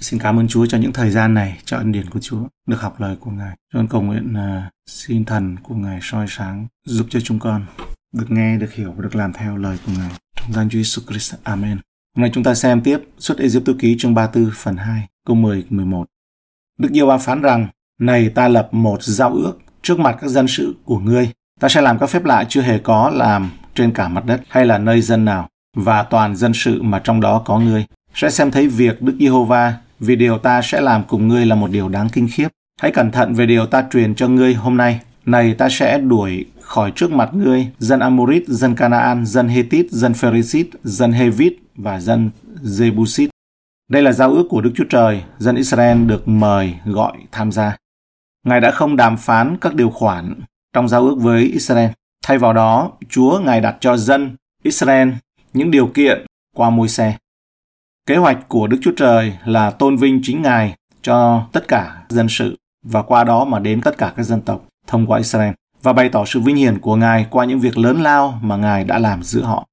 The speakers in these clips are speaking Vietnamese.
Xin cảm ơn Chúa cho những thời gian này, cho ân điển của Chúa, được học lời của Ngài. Cho cầu nguyện à, uh, xin thần của Ngài soi sáng, giúp cho chúng con được nghe, được hiểu và được làm theo lời của Ngài. Trong danh Chúa Jesus Christ. Amen. Hôm nay chúng ta xem tiếp xuất Egypto ký chương 34 phần 2, câu 10 11. Đức Giêsu Ba phán rằng, này ta lập một giao ước trước mặt các dân sự của ngươi. Ta sẽ làm các phép lạ chưa hề có làm trên cả mặt đất hay là nơi dân nào và toàn dân sự mà trong đó có ngươi. Sẽ xem thấy việc Đức Giê-hô-va vì điều ta sẽ làm cùng ngươi là một điều đáng kinh khiếp. Hãy cẩn thận về điều ta truyền cho ngươi hôm nay. Này ta sẽ đuổi khỏi trước mặt ngươi dân Amorit, dân Canaan, dân Hethit, dân Pherisit, dân Hevit và dân Jebusit. Đây là giao ước của Đức Chúa Trời, dân Israel được mời gọi tham gia. Ngài đã không đàm phán các điều khoản trong giao ước với Israel. Thay vào đó, Chúa Ngài đặt cho dân Israel những điều kiện qua môi xe. Kế hoạch của Đức Chúa Trời là tôn vinh chính Ngài cho tất cả dân sự và qua đó mà đến tất cả các dân tộc thông qua Israel và bày tỏ sự vinh hiển của Ngài qua những việc lớn lao mà Ngài đã làm giữa họ.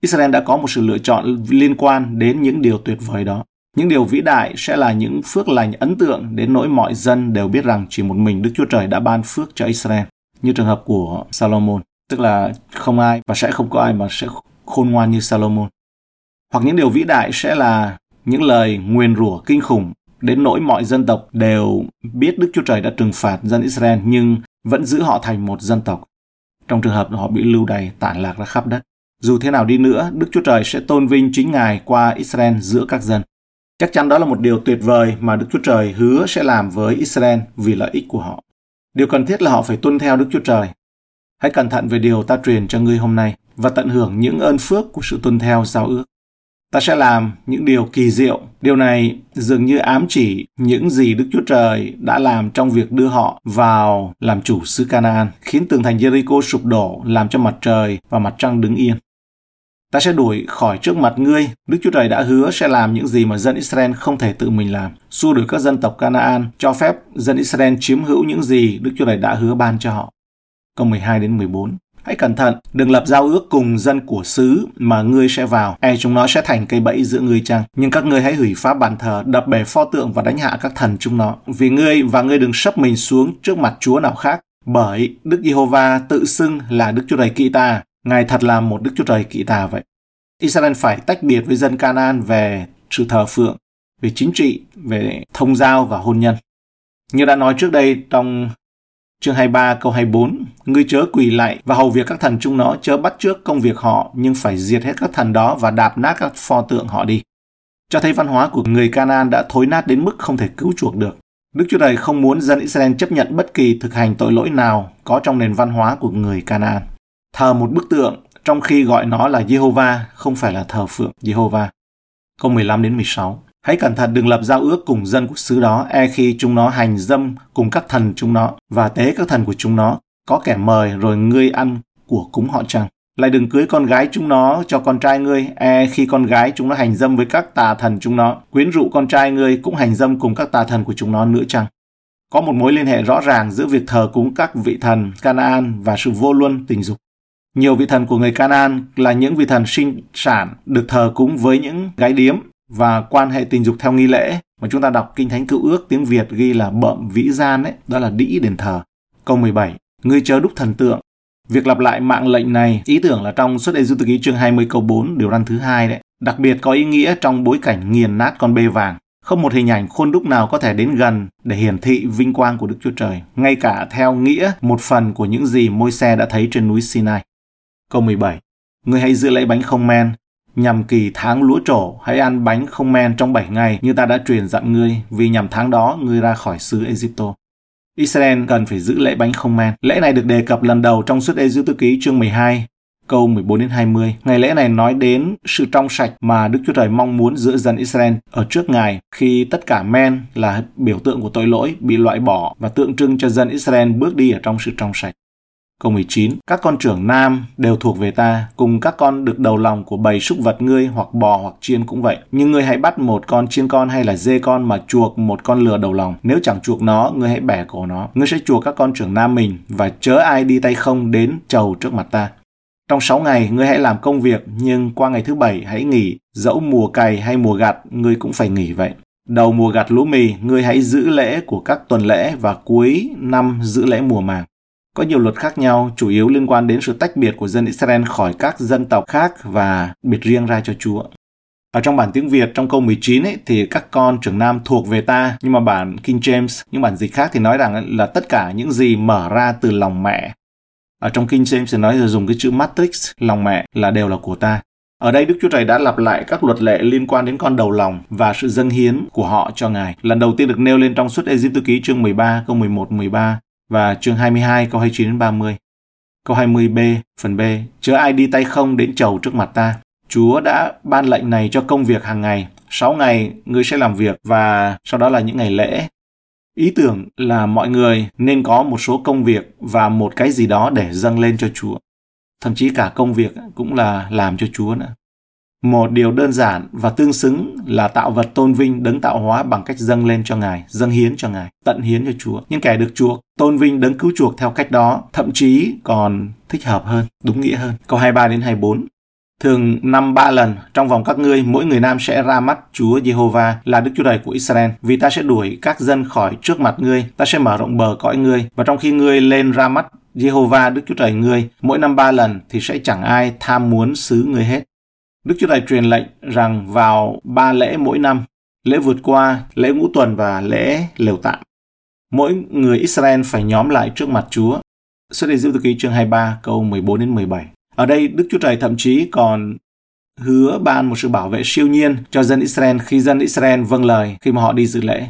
Israel đã có một sự lựa chọn liên quan đến những điều tuyệt vời đó. Những điều vĩ đại sẽ là những phước lành ấn tượng đến nỗi mọi dân đều biết rằng chỉ một mình Đức Chúa Trời đã ban phước cho Israel, như trường hợp của Salomon, tức là không ai và sẽ không có ai mà sẽ khôn ngoan như Salomon. Hoặc những điều vĩ đại sẽ là những lời nguyền rủa kinh khủng đến nỗi mọi dân tộc đều biết Đức Chúa Trời đã trừng phạt dân Israel nhưng vẫn giữ họ thành một dân tộc. Trong trường hợp họ bị lưu đày tản lạc ra khắp đất. Dù thế nào đi nữa, Đức Chúa Trời sẽ tôn vinh chính Ngài qua Israel giữa các dân. Chắc chắn đó là một điều tuyệt vời mà Đức Chúa Trời hứa sẽ làm với Israel vì lợi ích của họ. Điều cần thiết là họ phải tuân theo Đức Chúa Trời. Hãy cẩn thận về điều ta truyền cho ngươi hôm nay và tận hưởng những ơn phước của sự tuân theo giao ước. Ta sẽ làm những điều kỳ diệu. Điều này dường như ám chỉ những gì Đức Chúa Trời đã làm trong việc đưa họ vào làm chủ xứ Canaan, khiến tường thành Jericho sụp đổ, làm cho mặt trời và mặt trăng đứng yên. Ta sẽ đuổi khỏi trước mặt ngươi. Đức Chúa Trời đã hứa sẽ làm những gì mà dân Israel không thể tự mình làm. Xua đuổi các dân tộc Canaan, cho phép dân Israel chiếm hữu những gì Đức Chúa Trời đã hứa ban cho họ. Câu 12 đến 14. Hãy cẩn thận, đừng lập giao ước cùng dân của xứ mà ngươi sẽ vào, e chúng nó sẽ thành cây bẫy giữa ngươi chăng. Nhưng các ngươi hãy hủy phá bàn thờ, đập bể pho tượng và đánh hạ các thần chúng nó. Vì ngươi và ngươi đừng sấp mình xuống trước mặt Chúa nào khác, bởi Đức Giê-hô-va tự xưng là Đức Chúa Trời kỵ ta, Ngài thật là một Đức Chúa Trời kỵ ta vậy. Israel phải tách biệt với dân Canaan về sự thờ phượng, về chính trị, về thông giao và hôn nhân. Như đã nói trước đây trong chương 23 câu 24, ngươi chớ quỳ lại và hầu việc các thần chúng nó chớ bắt trước công việc họ nhưng phải diệt hết các thần đó và đạp nát các pho tượng họ đi. Cho thấy văn hóa của người Canaan đã thối nát đến mức không thể cứu chuộc được. Đức Chúa Trời không muốn dân Israel chấp nhận bất kỳ thực hành tội lỗi nào có trong nền văn hóa của người Canaan. Thờ một bức tượng trong khi gọi nó là Jehovah không phải là thờ phượng Jehovah. Câu 15 đến 16. Hãy cẩn thận đừng lập giao ước cùng dân của xứ đó e khi chúng nó hành dâm cùng các thần chúng nó và tế các thần của chúng nó. Có kẻ mời rồi ngươi ăn của cúng họ chăng. Lại đừng cưới con gái chúng nó cho con trai ngươi, e khi con gái chúng nó hành dâm với các tà thần chúng nó, quyến rũ con trai ngươi cũng hành dâm cùng các tà thần của chúng nó nữa chăng. Có một mối liên hệ rõ ràng giữa việc thờ cúng các vị thần Canaan và sự vô luân tình dục. Nhiều vị thần của người Canaan là những vị thần sinh sản được thờ cúng với những gái điếm và quan hệ tình dục theo nghi lễ mà chúng ta đọc Kinh Thánh Cựu Ước tiếng Việt ghi là bợm vĩ gian ấy, đó là đĩ đền thờ. Câu 17. Ngươi chớ đúc thần tượng. Việc lặp lại mạng lệnh này, ý tưởng là trong suốt Ê Tự Ký chương 20 câu 4 điều răn thứ hai đấy, đặc biệt có ý nghĩa trong bối cảnh nghiền nát con bê vàng. Không một hình ảnh khuôn đúc nào có thể đến gần để hiển thị vinh quang của Đức Chúa Trời, ngay cả theo nghĩa một phần của những gì môi xe đã thấy trên núi Sinai. Câu 17. Ngươi hãy giữ lấy bánh không men, nhằm kỳ tháng lúa trổ, hãy ăn bánh không men trong 7 ngày như ta đã truyền dặn ngươi, vì nhằm tháng đó ngươi ra khỏi xứ Egypto. Israel cần phải giữ lễ bánh không men. Lễ này được đề cập lần đầu trong suốt Ê Tư Ký chương 12, câu 14 đến 20. Ngày lễ này nói đến sự trong sạch mà Đức Chúa Trời mong muốn giữa dân Israel ở trước Ngài khi tất cả men là biểu tượng của tội lỗi bị loại bỏ và tượng trưng cho dân Israel bước đi ở trong sự trong sạch. Câu 19. Các con trưởng nam đều thuộc về ta, cùng các con được đầu lòng của bầy súc vật ngươi hoặc bò hoặc chiên cũng vậy. Nhưng ngươi hãy bắt một con chiên con hay là dê con mà chuộc một con lừa đầu lòng. Nếu chẳng chuộc nó, ngươi hãy bẻ cổ nó. Ngươi sẽ chuộc các con trưởng nam mình và chớ ai đi tay không đến chầu trước mặt ta. Trong 6 ngày, ngươi hãy làm công việc, nhưng qua ngày thứ bảy hãy nghỉ. Dẫu mùa cày hay mùa gặt, ngươi cũng phải nghỉ vậy. đầu mùa gặt lúa mì, ngươi hãy giữ lễ của các tuần lễ và cuối năm giữ lễ mùa màng. Có nhiều luật khác nhau, chủ yếu liên quan đến sự tách biệt của dân Israel khỏi các dân tộc khác và biệt riêng ra cho Chúa. Ở trong bản tiếng Việt trong câu 19 ấy, thì các con trưởng nam thuộc về ta, nhưng mà bản King James, những bản dịch khác thì nói rằng là tất cả những gì mở ra từ lòng mẹ. Ở trong King James thì nói là dùng cái chữ matrix, lòng mẹ là đều là của ta. Ở đây Đức Chúa Trời đã lặp lại các luật lệ liên quan đến con đầu lòng và sự dâng hiến của họ cho Ngài. Lần đầu tiên được nêu lên trong suốt Egypto ký chương 13 câu 11 13 và chương 22 câu 29 đến 30. Câu 20b, phần B, chớ ai đi tay không đến chầu trước mặt ta. Chúa đã ban lệnh này cho công việc hàng ngày. Sáu ngày ngươi sẽ làm việc và sau đó là những ngày lễ. Ý tưởng là mọi người nên có một số công việc và một cái gì đó để dâng lên cho Chúa. Thậm chí cả công việc cũng là làm cho Chúa nữa. Một điều đơn giản và tương xứng là tạo vật tôn vinh đấng tạo hóa bằng cách dâng lên cho Ngài, dâng hiến cho Ngài, tận hiến cho Chúa. Những kẻ được chuộc, tôn vinh đấng cứu chuộc theo cách đó, thậm chí còn thích hợp hơn, đúng nghĩa hơn. Câu 23 đến 24. Thường năm ba lần trong vòng các ngươi, mỗi người nam sẽ ra mắt Chúa Jehovah là Đức Chúa Trời của Israel. Vì ta sẽ đuổi các dân khỏi trước mặt ngươi, ta sẽ mở rộng bờ cõi ngươi. Và trong khi ngươi lên ra mắt Jehovah Đức Chúa Trời ngươi, mỗi năm ba lần thì sẽ chẳng ai tham muốn xứ ngươi hết. Đức Chúa Trời truyền lệnh rằng vào ba lễ mỗi năm, lễ vượt qua, lễ ngũ tuần và lễ lều tạm. Mỗi người Israel phải nhóm lại trước mặt Chúa. Xuất Ai Cập ký chương 23 câu 14 đến 17. Ở đây Đức Chúa Trời thậm chí còn hứa ban một sự bảo vệ siêu nhiên cho dân Israel khi dân Israel vâng lời khi mà họ đi dự lễ.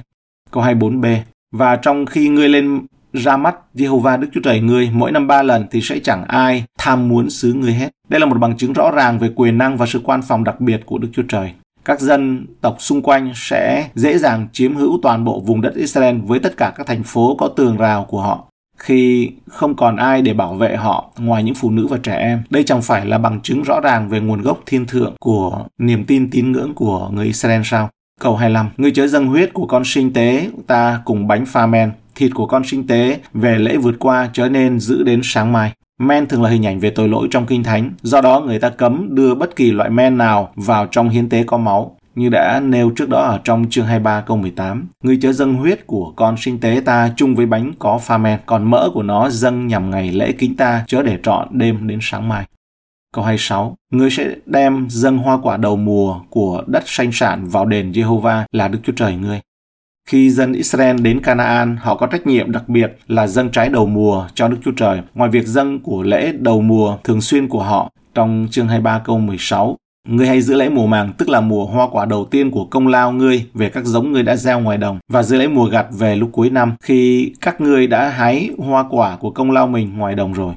Câu 24b. Và trong khi ngươi lên ra mắt Jehovah Đức Chúa Trời ngươi mỗi năm ba lần thì sẽ chẳng ai tham muốn xứ ngươi hết. Đây là một bằng chứng rõ ràng về quyền năng và sự quan phòng đặc biệt của Đức Chúa Trời. Các dân tộc xung quanh sẽ dễ dàng chiếm hữu toàn bộ vùng đất Israel với tất cả các thành phố có tường rào của họ khi không còn ai để bảo vệ họ ngoài những phụ nữ và trẻ em. Đây chẳng phải là bằng chứng rõ ràng về nguồn gốc thiên thượng của niềm tin tín ngưỡng của người Israel sao? Câu 25. Ngươi chớ dâng huyết của con sinh tế ta cùng bánh pha men, thịt của con sinh tế về lễ vượt qua trở nên giữ đến sáng mai. Men thường là hình ảnh về tội lỗi trong kinh thánh, do đó người ta cấm đưa bất kỳ loại men nào vào trong hiến tế có máu như đã nêu trước đó ở trong chương 23 câu 18. Ngươi chớ dâng huyết của con sinh tế ta chung với bánh có pha men, còn mỡ của nó dâng nhằm ngày lễ kính ta chớ để trọn đêm đến sáng mai. Câu 26. Ngươi sẽ đem dâng hoa quả đầu mùa của đất sanh sản vào đền Jehovah là Đức Chúa Trời ngươi. Khi dân Israel đến Canaan, họ có trách nhiệm đặc biệt là dâng trái đầu mùa cho Đức Chúa Trời. Ngoài việc dâng của lễ đầu mùa thường xuyên của họ, trong chương 23 câu 16, Ngươi hãy giữ lễ mùa màng, tức là mùa hoa quả đầu tiên của công lao ngươi về các giống ngươi đã gieo ngoài đồng, và giữ lễ mùa gặt về lúc cuối năm, khi các ngươi đã hái hoa quả của công lao mình ngoài đồng rồi.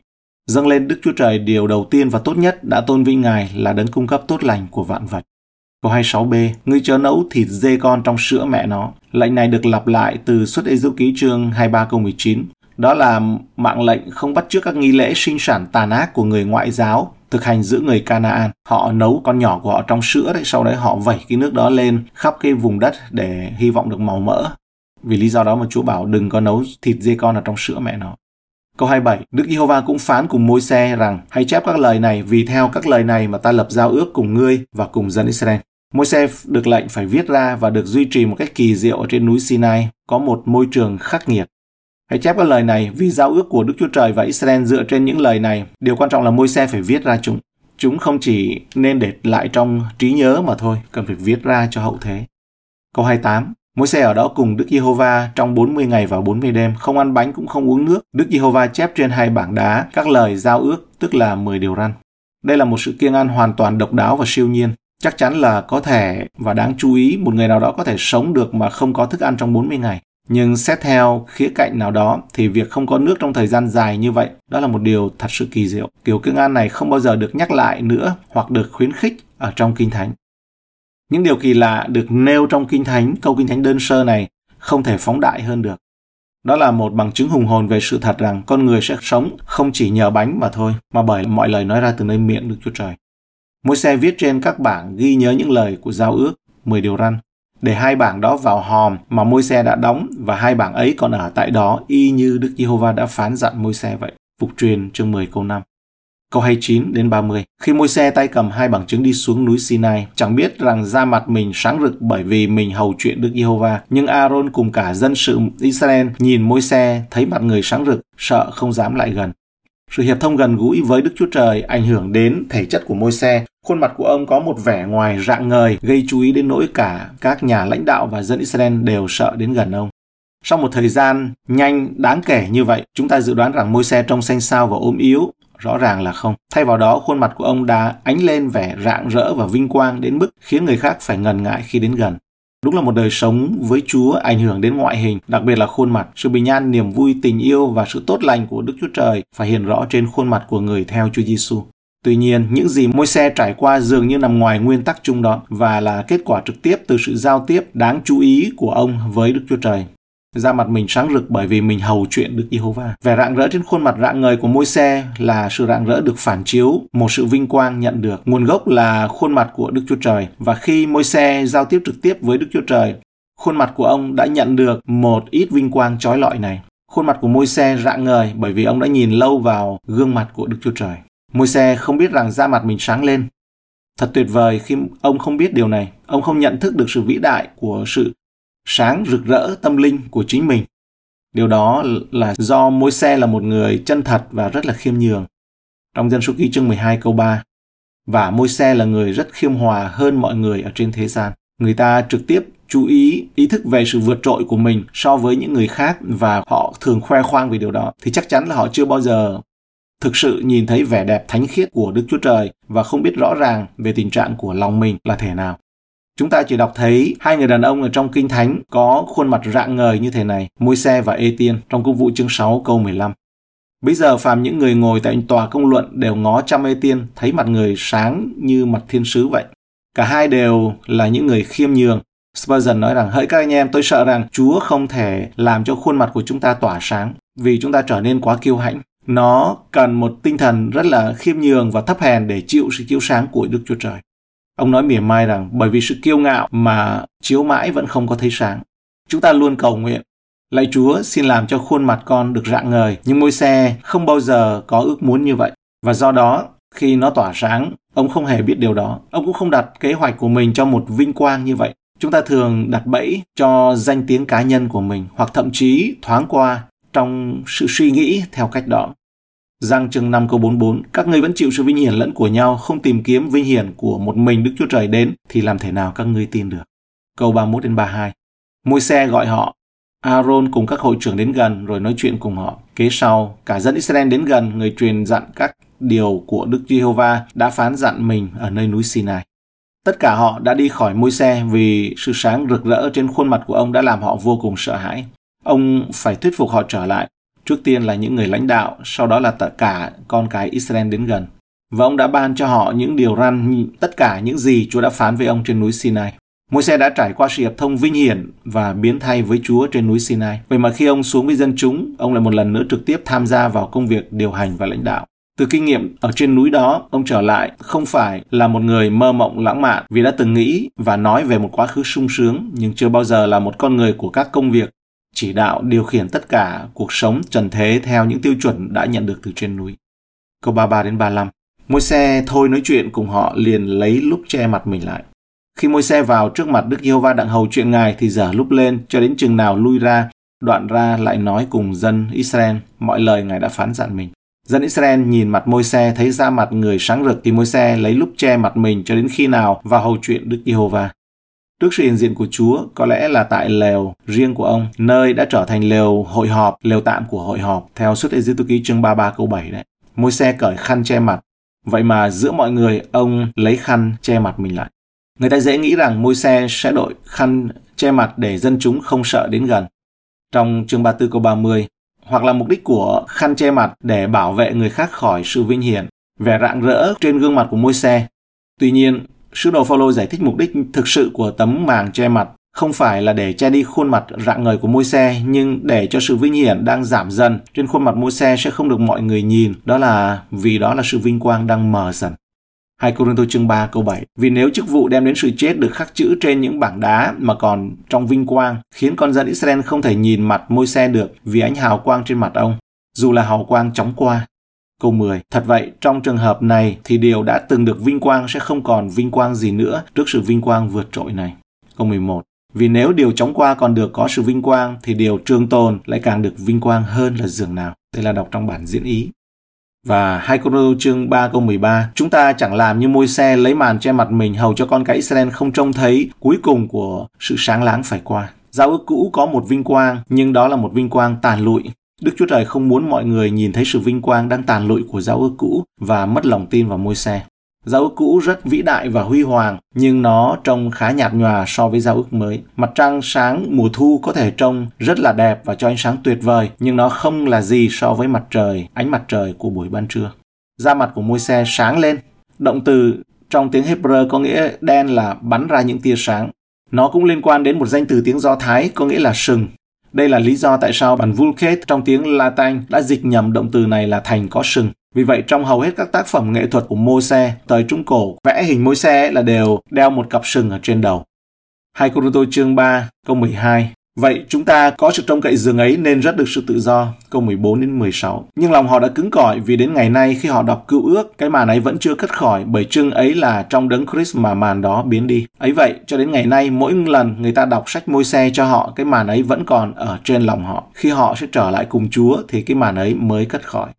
Dâng lên Đức Chúa Trời điều đầu tiên và tốt nhất đã tôn vinh Ngài là đấng cung cấp tốt lành của vạn vật. Câu 26b, ngươi chớ nấu thịt dê con trong sữa mẹ nó. Lệnh này được lặp lại từ xuất Ê Dấu Ký chương 23 câu 19. Đó là mạng lệnh không bắt chước các nghi lễ sinh sản tàn ác của người ngoại giáo thực hành giữa người Canaan. Họ nấu con nhỏ của họ trong sữa đấy, sau đấy họ vẩy cái nước đó lên khắp cái vùng đất để hy vọng được màu mỡ. Vì lý do đó mà Chúa bảo đừng có nấu thịt dê con ở trong sữa mẹ nó. Câu 27, Đức Giê-hô-va cũng phán cùng môi xe rằng hãy chép các lời này vì theo các lời này mà ta lập giao ước cùng ngươi và cùng dân Israel. Môi xe được lệnh phải viết ra và được duy trì một cách kỳ diệu ở trên núi Sinai, có một môi trường khắc nghiệt. Hãy chép các lời này vì giao ước của Đức Chúa Trời và Israel dựa trên những lời này. Điều quan trọng là môi xe phải viết ra chúng. Chúng không chỉ nên để lại trong trí nhớ mà thôi, cần phải viết ra cho hậu thế. Câu 28. Môi xe ở đó cùng Đức Giê-hô-va trong 40 ngày và 40 đêm, không ăn bánh cũng không uống nước. Đức Giê-hô-va chép trên hai bảng đá các lời giao ước, tức là 10 điều răn. Đây là một sự kiêng ăn hoàn toàn độc đáo và siêu nhiên. Chắc chắn là có thể và đáng chú ý một người nào đó có thể sống được mà không có thức ăn trong 40 ngày. Nhưng xét theo khía cạnh nào đó thì việc không có nước trong thời gian dài như vậy đó là một điều thật sự kỳ diệu. Kiểu kiêng ăn này không bao giờ được nhắc lại nữa hoặc được khuyến khích ở trong Kinh Thánh. Những điều kỳ lạ được nêu trong Kinh Thánh, câu Kinh Thánh đơn sơ này không thể phóng đại hơn được. Đó là một bằng chứng hùng hồn về sự thật rằng con người sẽ sống không chỉ nhờ bánh mà thôi, mà bởi mọi lời nói ra từ nơi miệng Đức Chúa Trời. Mỗi xe viết trên các bảng ghi nhớ những lời của giao ước, 10 điều răn, để hai bảng đó vào hòm mà môi xe đã đóng và hai bảng ấy còn ở tại đó y như Đức Giê-hô-va đã phán dặn môi xe vậy. Phục truyền chương 10 câu 5. Câu 29 đến 30. Khi môi xe tay cầm hai bằng chứng đi xuống núi Sinai, chẳng biết rằng da mặt mình sáng rực bởi vì mình hầu chuyện Đức Giê-hô-va. Nhưng Aaron cùng cả dân sự Israel nhìn môi xe thấy mặt người sáng rực, sợ không dám lại gần. Sự hiệp thông gần gũi với Đức Chúa Trời ảnh hưởng đến thể chất của môi xe. Khuôn mặt của ông có một vẻ ngoài rạng ngời, gây chú ý đến nỗi cả các nhà lãnh đạo và dân Israel đều sợ đến gần ông. Sau một thời gian nhanh đáng kể như vậy, chúng ta dự đoán rằng môi xe trông xanh xao và ốm yếu, rõ ràng là không. Thay vào đó, khuôn mặt của ông đã ánh lên vẻ rạng rỡ và vinh quang đến mức khiến người khác phải ngần ngại khi đến gần. Đúng là một đời sống với Chúa ảnh hưởng đến ngoại hình, đặc biệt là khuôn mặt. Sự bình an, niềm vui, tình yêu và sự tốt lành của Đức Chúa Trời phải hiện rõ trên khuôn mặt của người theo Chúa Giêsu. Tuy nhiên, những gì môi xe trải qua dường như nằm ngoài nguyên tắc chung đó và là kết quả trực tiếp từ sự giao tiếp đáng chú ý của ông với Đức Chúa Trời da mặt mình sáng rực bởi vì mình hầu chuyện Đức Giê-hô-va. Vẻ rạng rỡ trên khuôn mặt rạng ngời của môi xe là sự rạng rỡ được phản chiếu, một sự vinh quang nhận được. Nguồn gốc là khuôn mặt của Đức Chúa Trời và khi môi xe giao tiếp trực tiếp với Đức Chúa Trời, khuôn mặt của ông đã nhận được một ít vinh quang trói lọi này. Khuôn mặt của môi xe rạng ngời bởi vì ông đã nhìn lâu vào gương mặt của Đức Chúa Trời. Môi xe không biết rằng da mặt mình sáng lên. Thật tuyệt vời khi ông không biết điều này. Ông không nhận thức được sự vĩ đại của sự sáng rực rỡ tâm linh của chính mình. Điều đó là do môi xe là một người chân thật và rất là khiêm nhường. Trong dân số ký chương 12 câu 3, và môi xe là người rất khiêm hòa hơn mọi người ở trên thế gian. Người ta trực tiếp chú ý ý thức về sự vượt trội của mình so với những người khác và họ thường khoe khoang về điều đó thì chắc chắn là họ chưa bao giờ thực sự nhìn thấy vẻ đẹp thánh khiết của Đức Chúa Trời và không biết rõ ràng về tình trạng của lòng mình là thể nào. Chúng ta chỉ đọc thấy hai người đàn ông ở trong Kinh Thánh có khuôn mặt rạng ngời như thế này, môi xe và ê tiên trong công vụ chương 6 câu 15. Bây giờ phàm những người ngồi tại tòa công luận đều ngó chăm ê tiên, thấy mặt người sáng như mặt thiên sứ vậy. Cả hai đều là những người khiêm nhường. Spurgeon nói rằng, hỡi các anh em, tôi sợ rằng Chúa không thể làm cho khuôn mặt của chúng ta tỏa sáng vì chúng ta trở nên quá kiêu hãnh. Nó cần một tinh thần rất là khiêm nhường và thấp hèn để chịu sự chiếu sáng của Đức Chúa Trời. Ông nói mỉa mai rằng bởi vì sự kiêu ngạo mà chiếu mãi vẫn không có thấy sáng. Chúng ta luôn cầu nguyện. Lạy Chúa xin làm cho khuôn mặt con được rạng ngời, nhưng môi xe không bao giờ có ước muốn như vậy. Và do đó, khi nó tỏa sáng, ông không hề biết điều đó. Ông cũng không đặt kế hoạch của mình cho một vinh quang như vậy. Chúng ta thường đặt bẫy cho danh tiếng cá nhân của mình hoặc thậm chí thoáng qua trong sự suy nghĩ theo cách đó. Giang chương 5 câu 44, các ngươi vẫn chịu sự vinh hiển lẫn của nhau, không tìm kiếm vinh hiển của một mình Đức Chúa Trời đến, thì làm thế nào các ngươi tin được? Câu 31 đến 32. Môi xe gọi họ, Aaron cùng các hội trưởng đến gần rồi nói chuyện cùng họ. Kế sau, cả dân Israel đến gần, người truyền dặn các điều của Đức Giê-hô-va đã phán dặn mình ở nơi núi Sinai. Tất cả họ đã đi khỏi môi xe vì sự sáng rực rỡ trên khuôn mặt của ông đã làm họ vô cùng sợ hãi. Ông phải thuyết phục họ trở lại Trước tiên là những người lãnh đạo, sau đó là tất cả con cái Israel đến gần. Và ông đã ban cho họ những điều răn tất cả những gì Chúa đã phán với ông trên núi Sinai. Môi xe đã trải qua sự hiệp thông vinh hiển và biến thay với Chúa trên núi Sinai. Vậy mà khi ông xuống với dân chúng, ông lại một lần nữa trực tiếp tham gia vào công việc điều hành và lãnh đạo. Từ kinh nghiệm ở trên núi đó, ông trở lại không phải là một người mơ mộng lãng mạn vì đã từng nghĩ và nói về một quá khứ sung sướng, nhưng chưa bao giờ là một con người của các công việc chỉ đạo điều khiển tất cả cuộc sống trần thế theo những tiêu chuẩn đã nhận được từ trên núi. Câu 33 đến 35. Môi xe thôi nói chuyện cùng họ liền lấy lúc che mặt mình lại. Khi môi xe vào trước mặt Đức Giê-hô-va đặng hầu chuyện ngài thì dở lúc lên cho đến chừng nào lui ra, đoạn ra lại nói cùng dân Israel mọi lời ngài đã phán dặn mình. Dân Israel nhìn mặt môi xe thấy da mặt người sáng rực thì môi xe lấy lúc che mặt mình cho đến khi nào vào hầu chuyện Đức Giê-hô-va. Trước sự hiện diện của Chúa, có lẽ là tại lều riêng của ông, nơi đã trở thành lều hội họp, lều tạm của hội họp, theo suốt Ê Tư Ký chương 33 câu 7 đấy. Môi xe cởi khăn che mặt, vậy mà giữa mọi người ông lấy khăn che mặt mình lại. Người ta dễ nghĩ rằng môi xe sẽ đội khăn che mặt để dân chúng không sợ đến gần. Trong chương 34 câu 30, hoặc là mục đích của khăn che mặt để bảo vệ người khác khỏi sự vinh hiển, vẻ rạng rỡ trên gương mặt của môi xe. Tuy nhiên, Sứ đồ Phaolô giải thích mục đích thực sự của tấm màng che mặt không phải là để che đi khuôn mặt rạng ngời của môi xe, nhưng để cho sự vinh hiển đang giảm dần trên khuôn mặt môi xe sẽ không được mọi người nhìn. Đó là vì đó là sự vinh quang đang mờ dần. 2 Corinto chương 3 câu 7 Vì nếu chức vụ đem đến sự chết được khắc chữ trên những bảng đá mà còn trong vinh quang, khiến con dân Israel không thể nhìn mặt môi xe được vì ánh hào quang trên mặt ông, dù là hào quang chóng qua. Câu 10. Thật vậy, trong trường hợp này thì điều đã từng được vinh quang sẽ không còn vinh quang gì nữa trước sự vinh quang vượt trội này. Câu 11. Vì nếu điều chóng qua còn được có sự vinh quang thì điều trường tồn lại càng được vinh quang hơn là dường nào. Đây là đọc trong bản diễn ý. Và 2 Cô chương 3 câu 13, chúng ta chẳng làm như môi xe lấy màn che mặt mình hầu cho con cái Israel không trông thấy cuối cùng của sự sáng láng phải qua. Giao ước cũ có một vinh quang, nhưng đó là một vinh quang tàn lụi. Đức Chúa Trời không muốn mọi người nhìn thấy sự vinh quang đang tàn lụi của giao ước cũ và mất lòng tin vào môi xe. Giao ước cũ rất vĩ đại và huy hoàng, nhưng nó trông khá nhạt nhòa so với giao ước mới. Mặt trăng sáng mùa thu có thể trông rất là đẹp và cho ánh sáng tuyệt vời, nhưng nó không là gì so với mặt trời, ánh mặt trời của buổi ban trưa. Da mặt của môi xe sáng lên. Động từ trong tiếng Hebrew có nghĩa đen là bắn ra những tia sáng. Nó cũng liên quan đến một danh từ tiếng Do Thái có nghĩa là sừng. Đây là lý do tại sao bản Vulgate trong tiếng Latin đã dịch nhầm động từ này là thành có sừng. Vì vậy trong hầu hết các tác phẩm nghệ thuật của môi xe thời Trung Cổ, vẽ hình môi xe là đều đeo một cặp sừng ở trên đầu. 2 Cô chương 3 câu 12 Vậy chúng ta có sự trông cậy giường ấy nên rất được sự tự do. Câu 14 đến 16. Nhưng lòng họ đã cứng cỏi vì đến ngày nay khi họ đọc cựu ước, cái màn ấy vẫn chưa cất khỏi bởi chương ấy là trong đấng Christ mà màn đó biến đi. Ấy vậy, cho đến ngày nay mỗi lần người ta đọc sách môi xe cho họ, cái màn ấy vẫn còn ở trên lòng họ. Khi họ sẽ trở lại cùng Chúa thì cái màn ấy mới cất khỏi.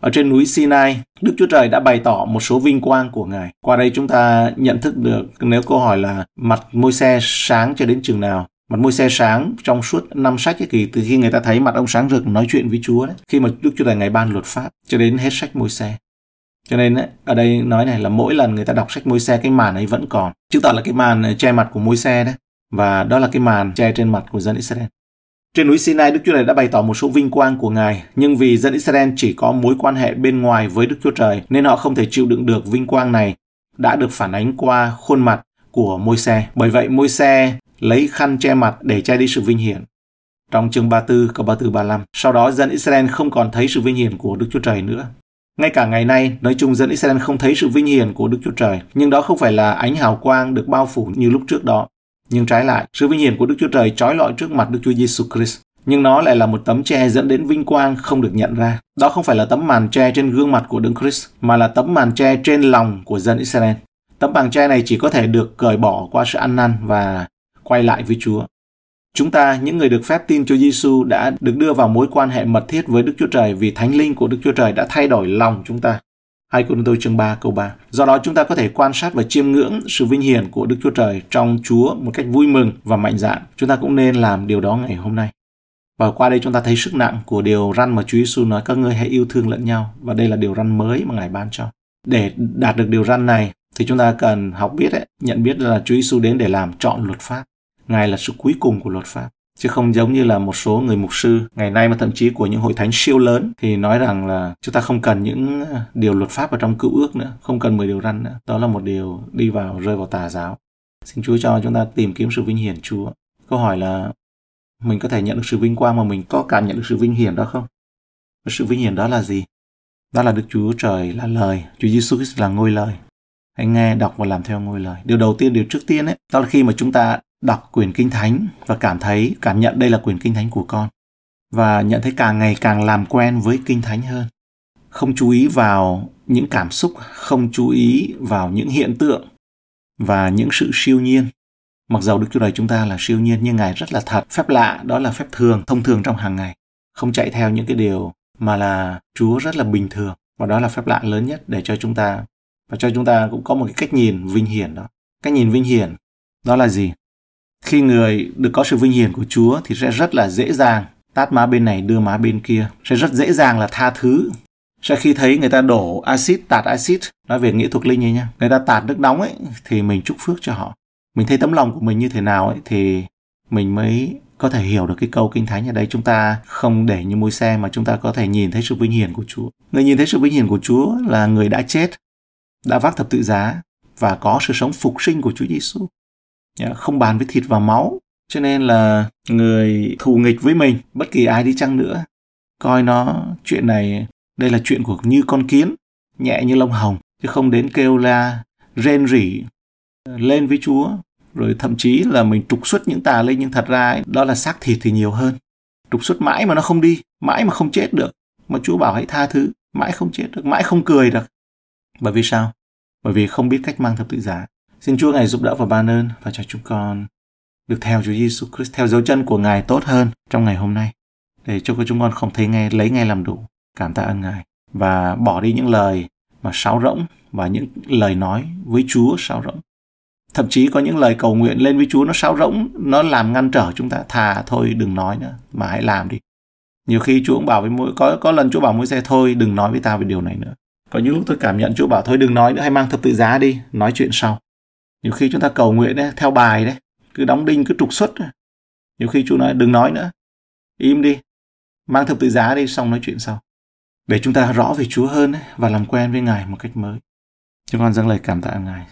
Ở trên núi Sinai, Đức Chúa Trời đã bày tỏ một số vinh quang của Ngài. Qua đây chúng ta nhận thức được nếu câu hỏi là mặt môi xe sáng cho đến chừng nào mặt môi xe sáng trong suốt năm sách ấy kỳ từ khi người ta thấy mặt ông sáng rực nói chuyện với Chúa đấy. Khi mà Đức Chúa Trời ngày ban luật pháp cho đến hết sách môi xe. Cho nên ấy, ở đây nói này là mỗi lần người ta đọc sách môi xe cái màn ấy vẫn còn. Chứng tỏ là cái màn ờ, che mặt của môi xe đấy. Và đó là cái màn che trên mặt của dân Israel. Trên núi Sinai, Đức Chúa Trời đã bày tỏ một số vinh quang của Ngài, nhưng vì dân Israel chỉ có mối quan hệ bên ngoài với Đức Chúa Trời, nên họ không thể chịu đựng được vinh quang này đã được phản ánh qua khuôn mặt của môi xe. Bởi vậy, môi xe lấy khăn che mặt để che đi sự vinh hiển. Trong chương 34 câu 34 35, sau đó dân Israel không còn thấy sự vinh hiển của Đức Chúa Trời nữa. Ngay cả ngày nay, nói chung dân Israel không thấy sự vinh hiển của Đức Chúa Trời, nhưng đó không phải là ánh hào quang được bao phủ như lúc trước đó. Nhưng trái lại, sự vinh hiển của Đức Chúa Trời trói lọi trước mặt Đức Chúa Giêsu Christ. Nhưng nó lại là một tấm che dẫn đến vinh quang không được nhận ra. Đó không phải là tấm màn che trên gương mặt của Đức Christ, mà là tấm màn che trên lòng của dân Israel. Tấm màn che này chỉ có thể được cởi bỏ qua sự ăn năn và quay lại với Chúa. Chúng ta, những người được phép tin Chúa Giêsu đã được đưa vào mối quan hệ mật thiết với Đức Chúa Trời vì Thánh Linh của Đức Chúa Trời đã thay đổi lòng chúng ta. 2 Cô chương 3 câu 3. Do đó chúng ta có thể quan sát và chiêm ngưỡng sự vinh hiển của Đức Chúa Trời trong Chúa một cách vui mừng và mạnh dạn. Chúng ta cũng nên làm điều đó ngày hôm nay. Và qua đây chúng ta thấy sức nặng của điều răn mà Chúa Giêsu nói các ngươi hãy yêu thương lẫn nhau và đây là điều răn mới mà Ngài ban cho. Để đạt được điều răn này thì chúng ta cần học biết ấy, nhận biết là Chúa Giêsu đến để làm trọn luật pháp. Ngài là sự cuối cùng của luật pháp, chứ không giống như là một số người mục sư. Ngày nay mà thậm chí của những hội thánh siêu lớn thì nói rằng là chúng ta không cần những ờ, điều luật pháp ở trong cựu ước nữa, không cần 10 điều răn nữa. Đó là một điều đi vào, rơi vào tà giáo. Xin chúa cho chúng ta tìm kiếm sự vinh hiển, chúa. Câu hỏi là, mình có thể nhận được sự vinh quang mà mình có cảm nhận được sự vinh hiển đó không? Sự vinh hiển đó là gì? Đó là Đức Chúa Trời là lời, Chúa Giêsu Christ là ngôi lời. Hãy nghe, đọc và làm theo ngôi lời. Điều đầu tiên, điều trước tiên ấy, đó là khi mà chúng ta đọc quyển kinh thánh và cảm thấy, cảm nhận đây là quyển kinh thánh của con và nhận thấy càng ngày càng làm quen với kinh thánh hơn. Không chú ý vào những cảm xúc, không chú ý vào những hiện tượng và những sự siêu nhiên. Mặc dầu đức chúa trời chúng ta là siêu nhiên, nhưng ngài rất là thật. Phép lạ, đó là phép thường, thông thường trong hàng ngày. Không chạy theo những cái điều mà là chúa rất là bình thường. Và đó là phép lạ lớn nhất để cho chúng ta, và cho chúng ta cũng có một cái cách nhìn vinh hiển đó. Cách nhìn vinh hiển đó là gì? Khi người được có sự vinh hiển của Chúa thì sẽ rất là dễ dàng tát má bên này đưa má bên kia, sẽ rất dễ dàng là tha thứ. Sẽ khi thấy người ta đổ axit, tạt axit, nói về nghệ thuật linh ấy nha, người ta tạt nước nóng ấy thì mình chúc phước cho họ. Mình thấy tấm lòng của mình như thế nào ấy thì mình mới có thể hiểu được cái câu kinh thánh ở đây chúng ta không để như môi xe mà chúng ta có thể nhìn thấy sự vinh hiển của Chúa. Người nhìn thấy sự vinh hiển của Chúa là người đã chết, đã vác thập tự giá và có sự sống phục sinh của Chúa Giêsu. Dạ, không bàn với thịt và máu cho nên là người thù nghịch với mình bất kỳ ai đi chăng nữa coi nó chuyện này đây là chuyện của như con kiến nhẹ như lông hồng chứ không đến kêu la rên rỉ ờ, lên với chúa rồi thậm chí là mình trục xuất những tà linh nhưng thật ra ấy, đó là xác thịt thì nhiều hơn trục xuất mãi mà nó không đi mãi mà không chết được mà Chúa bảo hãy tha thứ, mãi không chết được, mãi không cười được. Bởi vì sao? Bởi vì không biết cách mang thập tự giá. Xin Chúa Ngài giúp đỡ và ban ơn và cho chúng con được theo Chúa Giêsu Christ, theo dấu chân của Ngài tốt hơn trong ngày hôm nay. Để cho chúng con không thấy ngay lấy ngay làm đủ. Cảm tạ ơn Ngài. Và bỏ đi những lời mà sáo rỗng và những lời nói với Chúa sáo rỗng. Thậm chí có những lời cầu nguyện lên với Chúa nó sáo rỗng, nó làm ngăn trở chúng ta. Thà thôi đừng nói nữa, mà hãy làm đi. Nhiều khi Chúa cũng bảo với mỗi có có lần Chúa bảo mỗi xe thôi đừng nói với ta về điều này nữa. Có những lúc tôi cảm nhận Chúa bảo thôi đừng nói nữa, hãy mang thập tự giá đi, nói chuyện sau. Nhiều khi chúng ta cầu nguyện đấy, theo bài đấy, cứ đóng đinh, cứ trục xuất. Nhiều khi Chúa nói đừng nói nữa, im đi, mang thập tự giá đi, xong nói chuyện sau. Để chúng ta rõ về Chúa hơn ấy, và làm quen với Ngài một cách mới. Chúng con dâng lời cảm tạ Ngài.